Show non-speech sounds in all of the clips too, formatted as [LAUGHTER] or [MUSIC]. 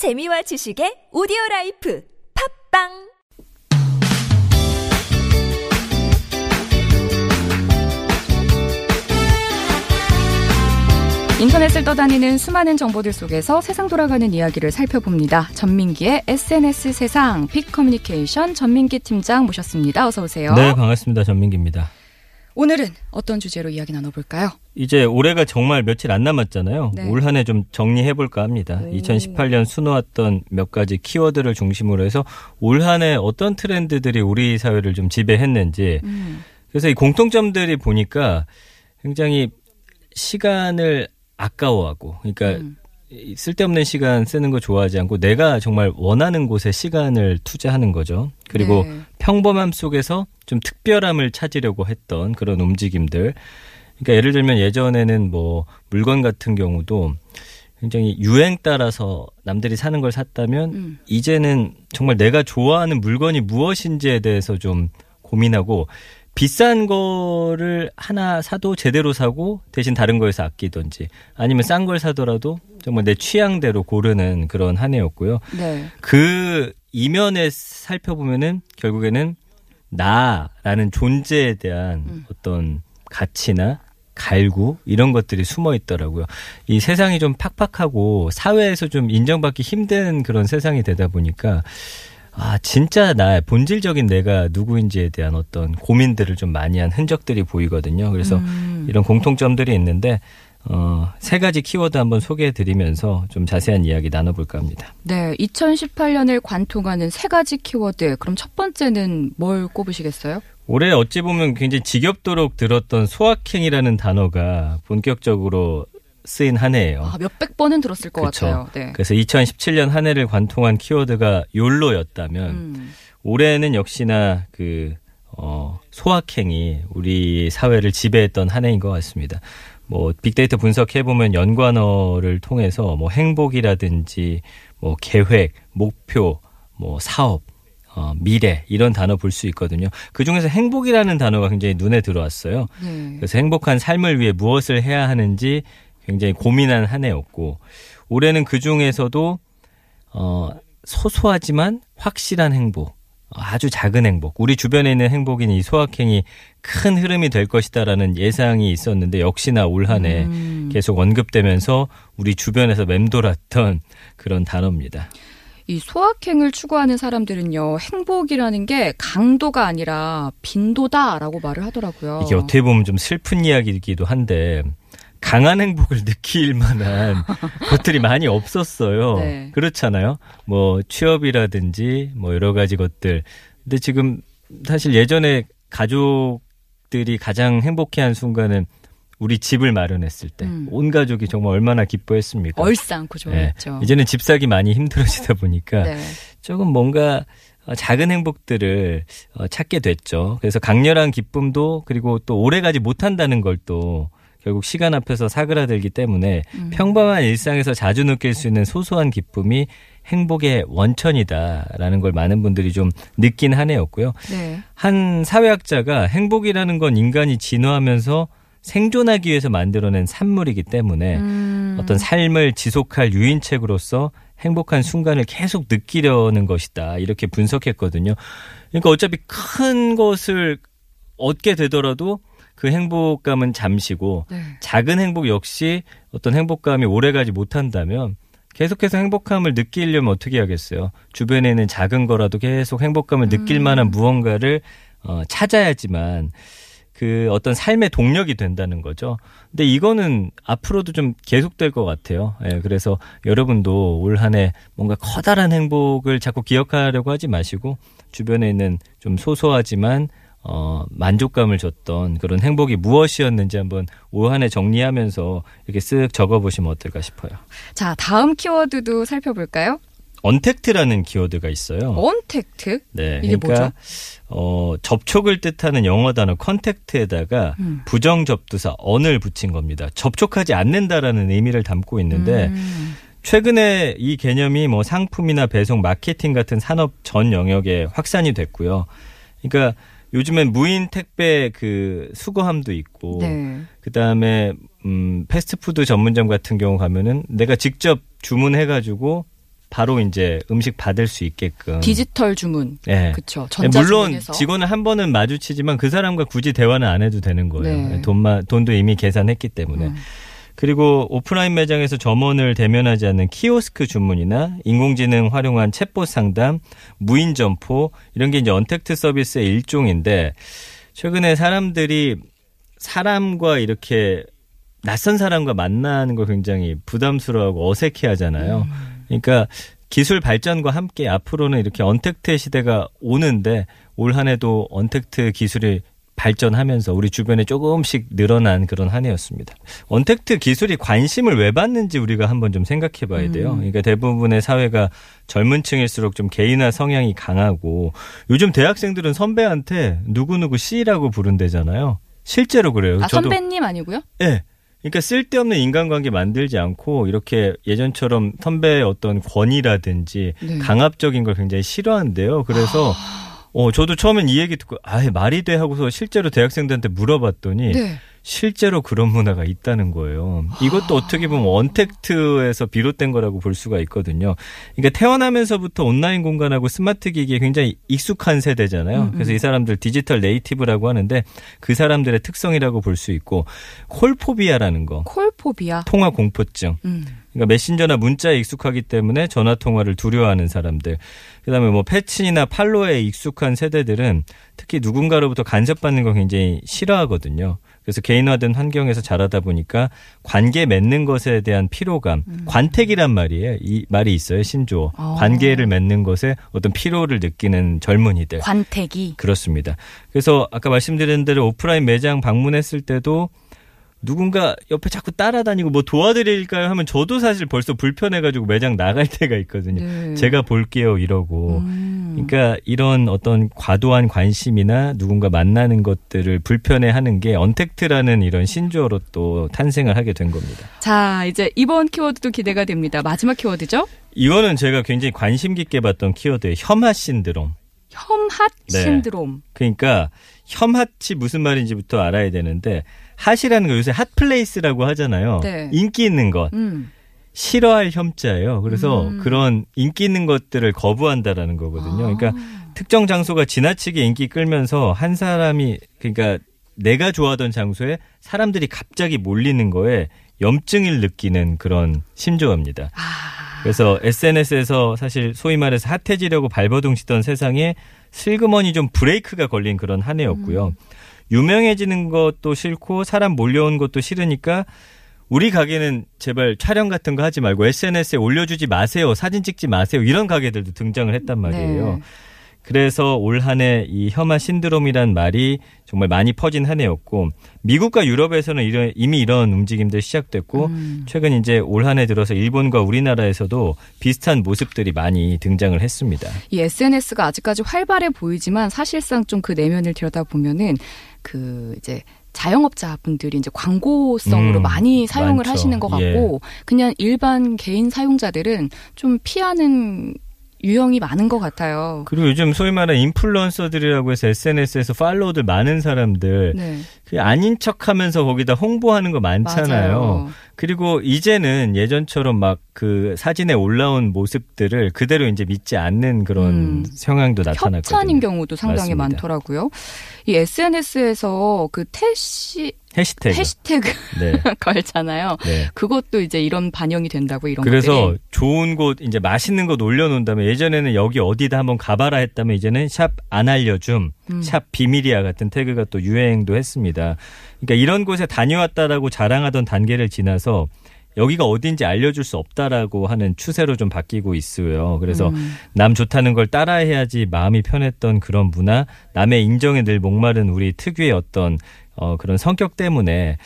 재미와 지식의 오디오 life 팟빵 인터넷을 떠다니는 수많은 정보들 속에서 세상 돌아가는 이야기를 살펴봅니다. 전민기의 SNS 세상 빅 커뮤니케이션 전민기 팀장 모셨습니다. 어서 오세요. 네, 반갑습니다. 전민기입니다. 오늘은 어떤 주제로 이야기 나눠볼까요? 이제 올해가 정말 며칠 안 남았잖아요. 네. 올 한 해 좀 정리해볼까 합니다. 오. 2018년 수놓았던 몇 가지 키워드를 중심으로 해서 올 한 해 어떤 트렌드들이 우리 사회를 좀 지배했는지 음, 그래서 이 공통점들이 보니까 굉장히 시간을 아까워하고 그러니까 음. 이 쓸데없는 시간 쓰는 거 좋아하지 않고 내가 정말 원하는 곳에 시간을 투자하는 거죠. 그리고 네. 평범함 속에서 좀 특별함을 찾으려고 했던 그런 움직임들. 그러니까 예를 들면 예전에는 뭐 물건 같은 경우도 굉장히 유행 따라서 남들이 사는 걸 샀다면 음. 이제는 정말 내가 좋아하는 물건이 무엇인지에 대해서 좀 고민하고 비싼 거를 하나 사도 제대로 사고 대신 다른 거에서 아끼던지 아니면 싼 걸 사더라도 정말 내 취향대로 고르는 그런 한 해였고요. 네. 그 이면에 살펴보면은 결국에는 나라는 존재에 대한 음. 어떤 가치나 갈구 이런 것들이 숨어 있더라고요. 이 세상이 좀 팍팍하고 사회에서 좀 인정받기 힘든 그런 세상이 되다 보니까 아 진짜 나의 본질적인 내가 누구인지에 대한 어떤 고민들을 좀 많이 한 흔적들이 보이거든요. 그래서 음. 이런 공통점들이 있는데 어, 세 가지 키워드 한번 소개해 드리면서 좀 자세한 이야기 나눠볼까 합니다. 네, 2018년을 관통하는 세 가지 키워드. 그럼 첫 번째는 뭘 꼽으시겠어요? 올해 어찌 보면 굉장히 지겹도록 들었던 소확행이라는 단어가 본격적으로 쓰인 한 해예요. 아, 몇백 번은 들었을 것 그쵸. 같아요. 네. 그래서 2017년 한 해를 관통한 키워드가 욜로였다면 음. 올해는 역시나 그 어, 소확행이 우리 사회를 지배했던 한 해인 것 같습니다. 뭐 빅데이터 분석해 보면 연관어를 통해서 뭐 행복이라든지 뭐 계획, 목표, 뭐 사업, 어, 미래 이런 단어 볼 수 있거든요. 그 중에서 행복이라는 단어가 굉장히 눈에 들어왔어요. 네. 그래서 행복한 삶을 위해 무엇을 해야 하는지 굉장히 고민한 한 해였고 올해는 그 중에서도 어 소소하지만 확실한 행복 아주 작은 행복 우리 주변에 있는 행복인 이 소확행이 큰 흐름이 될 것이다라는 예상이 있었는데 역시나 올 한해 음. 계속 언급되면서 우리 주변에서 맴돌았던 그런 단어입니다. 이 소확행을 추구하는 사람들은요, 행복이라는 게 강도가 아니라 빈도다라고 말을 하더라고요. 이게 어떻게 보면 좀 슬픈 이야기이기도 한데 강한 행복을 느낄 만한 [LAUGHS] 것들이 많이 없었어요. 네. 그렇잖아요. 뭐 취업이라든지 뭐 여러 가지 것들. 근데 지금 사실 예전에 가족들이 가장 행복해한 순간은 우리 집을 마련했을 때온 음. 가족이 정말 얼마나 기뻐했습니까? 얼싸안고 네. 좋아했죠. 이제는 집 사기 많이 힘들어지다 보니까 네. 조금 뭔가 어, 작은 행복들을 어, 찾게 됐죠. 그래서 강렬한 기쁨도 그리고 또 오래 가지 못한다는 걸또 결국 시간 앞에서 사그라들기 때문에 음. 평범한 일상에서 자주 느낄 수 있는 소소한 기쁨이 행복의 원천이다라는 걸 많은 분들이 좀 느낀 한 해였고요. 네. 한 사회학자가 행복이라는 건 인간이 진화하면서 생존하기 위해서 만들어낸 산물이기 때문에 음. 어떤 삶을 지속할 유인책으로서 행복한 순간을 계속 느끼려는 것이다. 이렇게 분석했거든요. 그러니까 어차피 큰 것을 얻게 되더라도 그 행복감은 잠시고 네. 작은 행복 역시 어떤 행복감이 오래가지 못한다면 계속해서 행복함을 느끼려면 어떻게 하겠어요? 주변에 있는 작은 거라도 계속 행복감을 느낄 음. 만한 무언가를 어, 찾아야지만 그 어떤 삶의 동력이 된다는 거죠. 근데 이거는 앞으로도 좀 계속될 것 같아요. 예, 그래서 여러분도 올 한 해 뭔가 커다란 행복을 자꾸 기억하려고 하지 마시고 주변에 있는 좀 소소하지만 어, 만족감을 줬던 그런 행복이 무엇이었는지 한번 올 한해 정리하면서 이렇게 쓱 적어보시면 어떨까 싶어요. 자, 다음 키워드도 살펴볼까요? untact라는 키워드가 있어요. 언택트? 네, 이게 그러니까 뭐죠? 어, 접촉을 뜻하는 영어 단어 contact에다가 음. 부정 접두사 un을 붙인 겁니다. 접촉하지 않는다라는 의미를 담고 있는데 음. 최근에 이 개념이 뭐 상품이나 배송, 마케팅 같은 산업 전 영역에 확산이 됐고요. 그러니까 요즘엔 무인 택배 그 수거함도 있고 네. 그다음에 음 패스트푸드 전문점 같은 경우 가면은 내가 직접 주문해 가지고 바로 이제 음식 받을 수 있게끔 디지털 주문. 예. 그렇죠. 네, 물론. 직원을 한 번은 마주치지만 그 사람과 굳이 대화는 안 해도 되는 거예요. 네. 돈만 돈도 이미 계산했기 때문에. 음. 그리고 오프라인 매장에서 점원을 대면하지 않는 키오스크 주문이나 인공지능 활용한 챗봇 상담, 무인 점포 이런 게 이제 언택트 서비스의 일종인데 최근에 사람들이 사람과 이렇게 낯선 사람과 만나는 걸 굉장히 부담스러워하고 어색해 하잖아요. 그러니까 기술 발전과 함께 앞으로는 이렇게 언택트 시대가 오는데 올 한 해도 언택트 기술이 발전하면서 우리 주변에 조금씩 늘어난 그런 한 해였습니다. 언택트 기술이 관심을 왜 받는지 우리가 한번 좀 생각해 봐야 돼요. 그러니까 대부분의 사회가 젊은 층일수록 좀 개인화 성향이 강하고 요즘 대학생들은 선배한테 누구누구 씨라고 부른대잖아요. 실제로 그래요. 아, 저도 선배님 아니고요? 예. 그러니까 쓸데없는 인간관계 만들지 않고 이렇게 예전처럼 선배의 어떤 권위라든지 네. 강압적인 걸 굉장히 싫어한대요. 그래서 어 저도 처음엔 이 얘기 듣고 아 말이 돼 하고서 실제로 대학생들한테 물어봤더니 네. 실제로 그런 문화가 있다는 거예요. 이것도 어떻게 보면 원택트에서 비롯된 거라고 볼 수가 있거든요. 그러니까 태어나면서부터 온라인 공간하고 스마트 기기에 굉장히 익숙한 세대잖아요. 그래서 이 사람들 디지털 네이티브라고 하는데 그 사람들의 특성이라고 볼 수 있고 콜포비아라는 거, 콜포비아. 통화 공포증. 음. 그러니까 메신저나 문자에 익숙하기 때문에 전화 통화를 두려워하는 사람들. 그다음에 뭐 패친이나 팔로에 익숙한 세대들은 특히 누군가로부터 간섭받는 거 굉장히 싫어하거든요. 그래서 개인화된 환경에서 자라다 보니까 관계 맺는 것에 대한 피로감, 관택이란 말이에요. 이 말이 있어요. 신조어. 어. 관계를 맺는 것에 어떤 피로를 느끼는 젊은이들. 관택이. 그렇습니다. 그래서 아까 말씀드린 대로 오프라인 매장 방문했을 때도 누군가 옆에 자꾸 따라다니고 뭐 도와드릴까요 하면 저도 사실 벌써 불편해가지고 매장 나갈 [LAUGHS] 때가 있거든요. 네. 제가 볼게요 이러고. 음. 그러니까 이런 어떤 과도한 관심이나 누군가 만나는 것들을 불편해하는 게 언택트라는 이런 신조어로 또 탄생을 하게 된 겁니다. 자, 이제 이번 키워드도 기대가 됩니다. 마지막 키워드죠? 이거는 제가 굉장히 관심 깊게 봤던 키워드예요. 혐핫 신드롬. 혐핫 네. 신드롬. 그러니까 혐핫이 무슨 말인지부터 알아야 되는데 hot이라는 거 요새 hot place라고 하잖아요. 네. 인기 있는 것. 음. 싫어할 혐자예요. 그래서 음. 그런 인기 있는 것들을 거부한다라는 거거든요. 아. 그러니까 특정 장소가 지나치게 인기 끌면서 한 사람이 그러니까 내가 좋아하던 장소에 사람들이 갑자기 몰리는 거에 염증을 느끼는 그런 심조어입니다. 아. 그래서 SNS에서 사실 소위 말해서 핫해지려고 발버둥 치던 세상에 슬그머니 좀 브레이크가 걸린 그런 한 해였고요. 유명해지는 것도 싫고 사람 몰려온 것도 싫으니까 우리 가게는 제발 촬영 같은 거 하지 말고 SNS에 올려주지 마세요. 사진 찍지 마세요. 이런 가게들도 등장을 했단 말이에요. 네. 그래서 올 한 해 이 혐하 신드롬이란 말이 정말 많이 퍼진 한 해였고 미국과 유럽에서는 이런, 이미 이런 움직임들 시작됐고 음. 최근 이제 올 한 해 들어서 일본과 우리나라에서도 비슷한 모습들이 많이 등장을 했습니다. 이 SNS가 아직까지 활발해 보이지만 사실상 좀 그 내면을 들여다보면은 그 이제 자영업자분들이 이제 광고성으로 음, 많이 사용을 많죠. 하시는 것 같고 그냥 일반 개인 사용자들은 좀 피하는 유형이 많은 것 같아요. 그리고 요즘 소위 말하는 인플루언서들이라고 해서 SNS에서 팔로워들 많은 사람들 네, 그 아닌 척하면서 거기다 홍보하는 거 많잖아요. 맞아요. 그리고 이제는 예전처럼 막 그 사진에 올라온 모습들을 그대로 이제 믿지 않는 그런 음. 성향도 나타났거든요. 협찬인 경우도 상당히 맞습니다. 많더라고요. 이 SNS에서 그 태시 해시태그. 해시태그 네. [LAUGHS] 걸잖아요. 네. 그것도 이제 이런 반영이 된다고 이런 그래서 것들이. 좋은 곳 이제 맛있는 곳 올려놓는다면 예전에는 여기 어디다 한번 가봐라 했다면 이제는 샵 안 알려줌, 음. 샵 비밀이야 같은 태그가 또 유행도 했습니다. 그러니까 이런 곳에 다녀왔다라고 자랑하던 단계를 지나서 여기가 어딘지 알려줄 수 없다라고 하는 추세로 좀 바뀌고 있어요. 그래서 음. 남 좋다는 걸 따라해야지 마음이 편했던 그런 문화, 남의 인정에 늘 목마른 우리 특유의 어떤 어, 그런 성격 때문에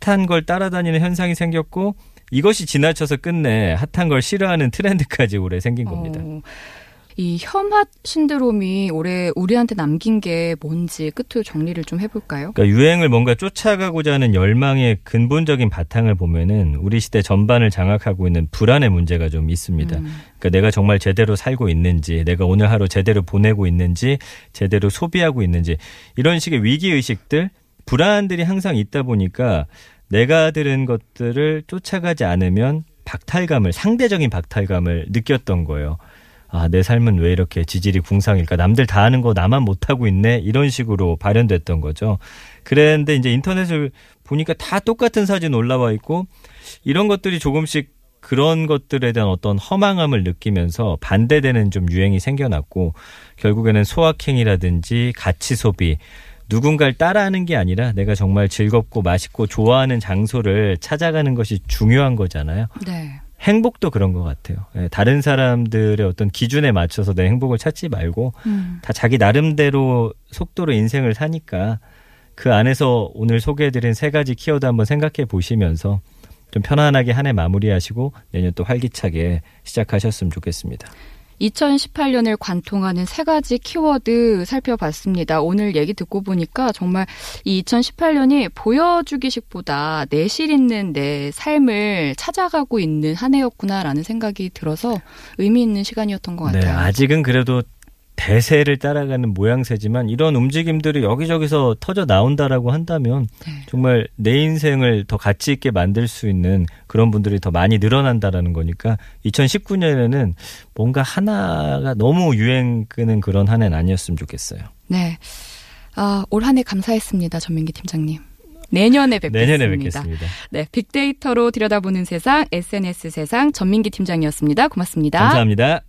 핫한 걸 따라다니는 현상이 생겼고 이것이 지나쳐서 끝내 핫한 걸 싫어하는 트렌드까지 올해 생긴 겁니다. 어, 이 혐핫 신드롬이 올해 우리한테 남긴 게 뭔지 끝으로 정리를 좀 해볼까요? 그러니까 유행을 뭔가 쫓아가고자 하는 열망의 근본적인 바탕을 보면은 우리 시대 전반을 장악하고 있는 불안의 문제가 좀 있습니다. 음. 그러니까 내가 정말 제대로 살고 있는지, 내가 오늘 하루 제대로 보내고 있는지, 제대로 소비하고 있는지 이런 식의 위기 의식들, 불안들이 항상 있다 보니까 내가 들은 것들을 쫓아가지 않으면 박탈감을 상대적인 박탈감을 느꼈던 거예요. 아, 내 삶은 왜 이렇게 지질이 궁상일까? 남들 다 하는 거 나만 못 하고 있네. 이런 식으로 발현됐던 거죠. 그랬는데 이제 인터넷을 보니까 다 똑같은 사진 올라와 있고 이런 것들이 조금씩 그런 것들에 대한 어떤 허망함을 느끼면서 반대되는 좀 유행이 생겨났고 결국에는 소확행이라든지 가치 소비 누군가를 따라하는 게 아니라 내가 정말 즐겁고 맛있고 좋아하는 장소를 찾아가는 것이 중요한 거잖아요. 네. 행복도 그런 것 같아요. 예, 다른 사람들의 어떤 기준에 맞춰서 내 행복을 찾지 말고 음. 다 자기 나름대로 속도로 인생을 사니까 그 안에서 오늘 소개해드린 세 가지 키워드 한번 생각해 보시면서 좀 편안하게 한 해 마무리하시고 내년 또 활기차게 시작하셨으면 좋겠습니다. 2018년을 관통하는 세 가지 키워드 살펴봤습니다. 오늘 얘기 듣고 보니까 정말 이 2018년이 보여주기식보다 내실 있는 내 삶을 찾아가고 있는 한 해였구나라는 생각이 들어서 의미 있는 시간이었던 것 네, 같아요. 아직은 그래도 대세를 따라가는 모양새지만 이런 움직임들이 여기저기서 터져 나온다라고 한다면 네. 정말 내 인생을 더 가치 있게 만들 수 있는 그런 분들이 더 많이 늘어난다라는 거니까 2019년에는 뭔가 하나가 너무 유행 끄는 그런 한 해는 아니었으면 좋겠어요. 네. 아, 올 한 해 감사했습니다. 전민기 팀장님. 내년에 뵙겠습니다. 내년에 뵙겠습니다. 네, 빅데이터로 들여다보는 세상, SNS 세상 전민기 팀장이었습니다. 고맙습니다. 감사합니다.